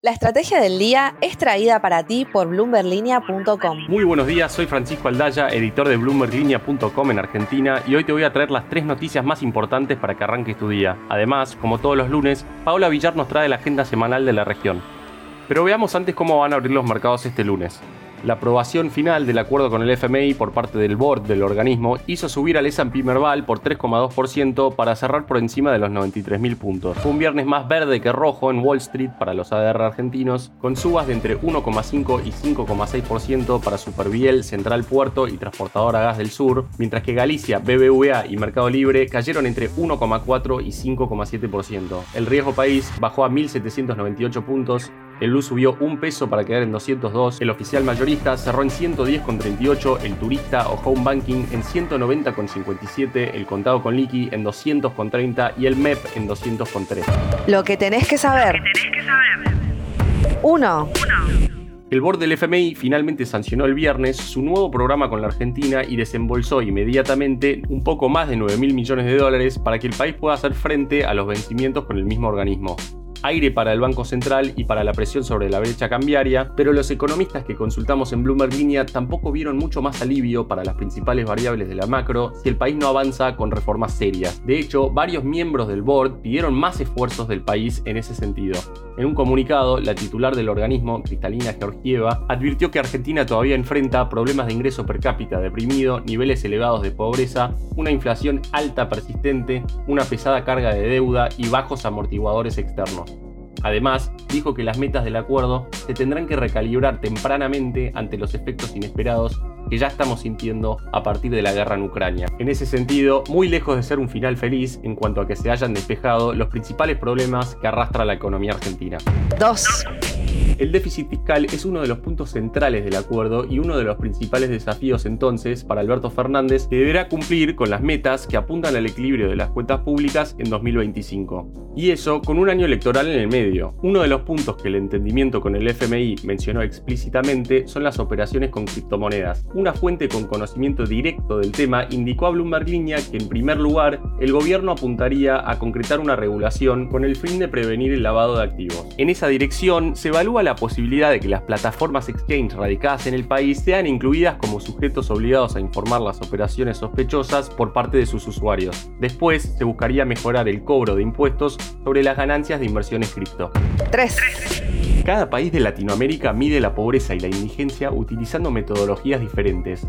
La estrategia del día es traída para ti por bloomberlinia.com. Muy buenos días, soy Francisco Aldaya, editor de bloomberlinia.com en Argentina y hoy te voy a traer las tres noticias más importantes para que arranques tu día. Además, como todos los lunes, Paula Villar nos trae la agenda semanal de la región. Pero veamos antes cómo van a abrir los mercados este lunes. La aprobación final del acuerdo con el FMI por parte del board del organismo hizo subir al S&P Merval por 3,2% para cerrar por encima de los 93.000 puntos. Fue un viernes más verde que rojo en Wall Street para los ADR argentinos, con subas de entre 1,5 y 5,6% para Superviel, Central Puerto y Transportadora Gas del Sur, mientras que Galicia, BBVA y Mercado Libre cayeron entre 1,4 y 5,7%. El riesgo país bajó a 1.798 puntos el LU subió un peso para quedar en 202, el oficial mayorista cerró en 110,38, el turista o home banking en 190,57, el contado con liqui en 200,30 y el MEP en 200,3. Lo que tenés que saber. 1. El board del FMI finalmente sancionó el viernes su nuevo programa con la Argentina y desembolsó inmediatamente un poco más de 9 mil millones de dólares para que el país pueda hacer frente a los vencimientos con el mismo organismo aire para el Banco Central y para la presión sobre la brecha cambiaria, pero los economistas que consultamos en Bloomberg Línea tampoco vieron mucho más alivio para las principales variables de la macro si el país no avanza con reformas serias. De hecho, varios miembros del board pidieron más esfuerzos del país en ese sentido. En un comunicado, la titular del organismo, Cristalina Georgieva, advirtió que Argentina todavía enfrenta problemas de ingreso per cápita deprimido, niveles elevados de pobreza, una inflación alta persistente, una pesada carga de deuda y bajos amortiguadores externos. Además, dijo que las metas del acuerdo se tendrán que recalibrar tempranamente ante los efectos inesperados que ya estamos sintiendo a partir de la guerra en Ucrania. En ese sentido, muy lejos de ser un final feliz en cuanto a que se hayan despejado los principales problemas que arrastra la economía argentina. 2. El déficit fiscal es uno de los puntos centrales del acuerdo y uno de los principales desafíos entonces para Alberto Fernández que deberá cumplir con las metas que apuntan al equilibrio de las cuentas públicas en 2025. Y eso con un año electoral en el medio. Uno de los puntos que el entendimiento con el FMI mencionó explícitamente son las operaciones con criptomonedas. Una fuente con conocimiento directo del tema indicó a Bloomberg Línea que en primer lugar el gobierno apuntaría a concretar una regulación con el fin de prevenir el lavado de activos. En esa dirección se evalúa la posibilidad de que las plataformas exchange radicadas en el país sean incluidas como sujetos obligados a informar las operaciones sospechosas por parte de sus usuarios. Después se buscaría mejorar el cobro de impuestos sobre las ganancias de inversiones cripto. 3. Cada país de Latinoamérica mide la pobreza y la indigencia utilizando metodologías diferentes.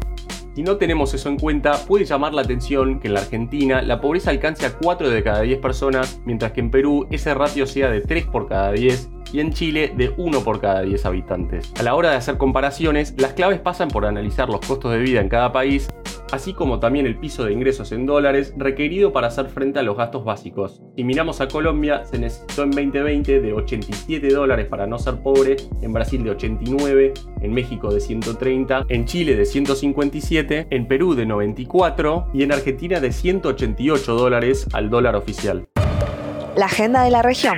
Si no tenemos eso en cuenta, puede llamar la atención que en la Argentina la pobreza alcance a 4 de cada 10 personas, mientras que en Perú ese ratio sea de 3 por cada 10 y en Chile de 1 por cada 10 habitantes. A la hora de hacer comparaciones, las claves pasan por analizar los costos de vida en cada país así como también el piso de ingresos en dólares requerido para hacer frente a los gastos básicos. Si miramos a Colombia, se necesitó en 2020 de 87 dólares para no ser pobre, en Brasil de 89, en México de 130, en Chile de 157, en Perú de 94 y en Argentina de 188 dólares al dólar oficial. La agenda de la región.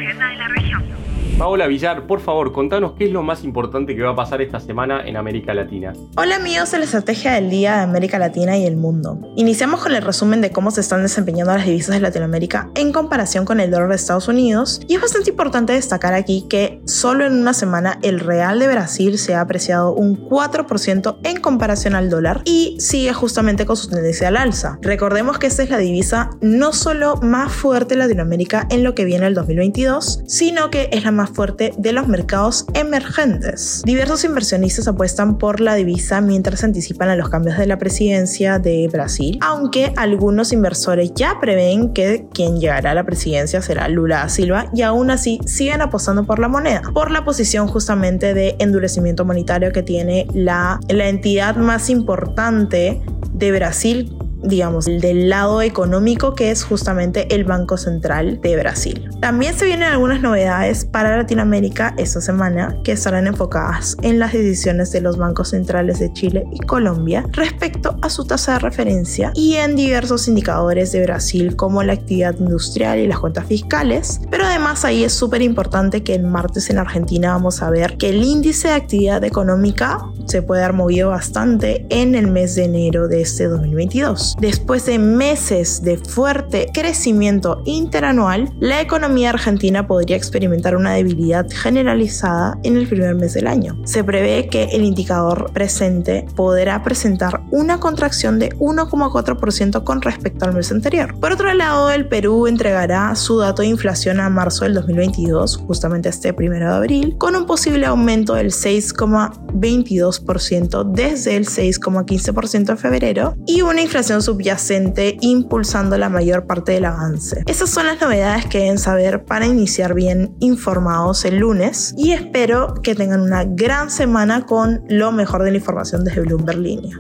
Paola Villar, por favor, contanos qué es lo más importante que va a pasar esta semana en América Latina. Hola amigos de la estrategia del día de América Latina y el mundo. Iniciamos con el resumen de cómo se están desempeñando las divisas de Latinoamérica en comparación con el dólar de Estados Unidos. Y es bastante importante destacar aquí que solo en una semana el real de Brasil se ha apreciado un 4% en comparación al dólar y sigue justamente con su tendencia al alza. Recordemos que esta es la divisa no solo más fuerte en Latinoamérica en lo que viene el 2022, sino que es la más fuerte de los mercados emergentes. Diversos inversionistas apuestan por la divisa mientras anticipan a los cambios de la presidencia de Brasil, aunque algunos inversores ya prevén que quien llegará a la presidencia será Lula da Silva y aún así siguen apostando por la moneda, por la posición justamente de endurecimiento monetario que tiene la, la entidad más importante de Brasil digamos, del lado económico que es justamente el Banco Central de Brasil. También se vienen algunas novedades para Latinoamérica esta semana que estarán enfocadas en las decisiones de los bancos centrales de Chile y Colombia respecto a su tasa de referencia y en diversos indicadores de Brasil como la actividad industrial y las cuentas fiscales. Pero además ahí es súper importante que el martes en Argentina vamos a ver que el índice de actividad económica se puede haber movido bastante en el mes de enero de este 2022. Después de meses de fuerte crecimiento interanual, la economía argentina podría experimentar una debilidad generalizada en el primer mes del año. Se prevé que el indicador presente podrá presentar una contracción de 1,4% con respecto al mes anterior. Por otro lado, el Perú entregará su dato de inflación a marzo del 2022, justamente este primero de abril, con un posible aumento del 6,22% desde el 6,15% de febrero y una inflación subyacente impulsando la mayor parte del avance. Esas son las novedades que deben saber para iniciar bien informados el lunes y espero que tengan una gran semana con lo mejor de la información desde Bloomberg Línea.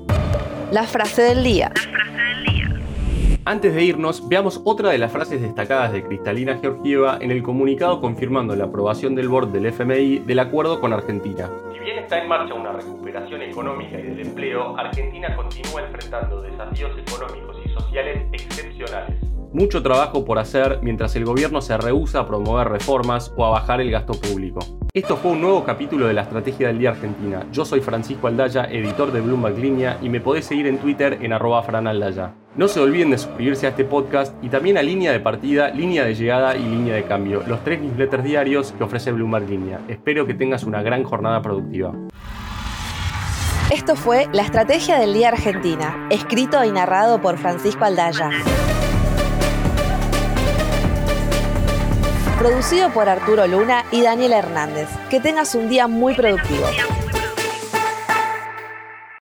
La frase del día. Antes de irnos, veamos otra de las frases destacadas de Cristalina Georgieva en el comunicado confirmando la aprobación del board del FMI del acuerdo con Argentina. Si bien está en marcha una recuperación económica y del empleo, Argentina continúa enfrentando desafíos económicos y sociales excepcionales. Mucho trabajo por hacer mientras el gobierno se rehúsa a promover reformas o a bajar el gasto público. Esto fue un nuevo capítulo de la Estrategia del Día Argentina. Yo soy Francisco Aldaya, editor de Bloomberg Línea, y me podés seguir en Twitter en arroba franaldaya. No se olviden de suscribirse a este podcast y también a Línea de Partida, Línea de Llegada y Línea de Cambio, los tres newsletters diarios que ofrece Bloomberg Línea. Espero que tengas una gran jornada productiva. Esto fue La Estrategia del Día Argentina, escrito y narrado por Francisco Aldaya. Producido por Arturo Luna y Daniel Hernández. Que tengas un día muy productivo.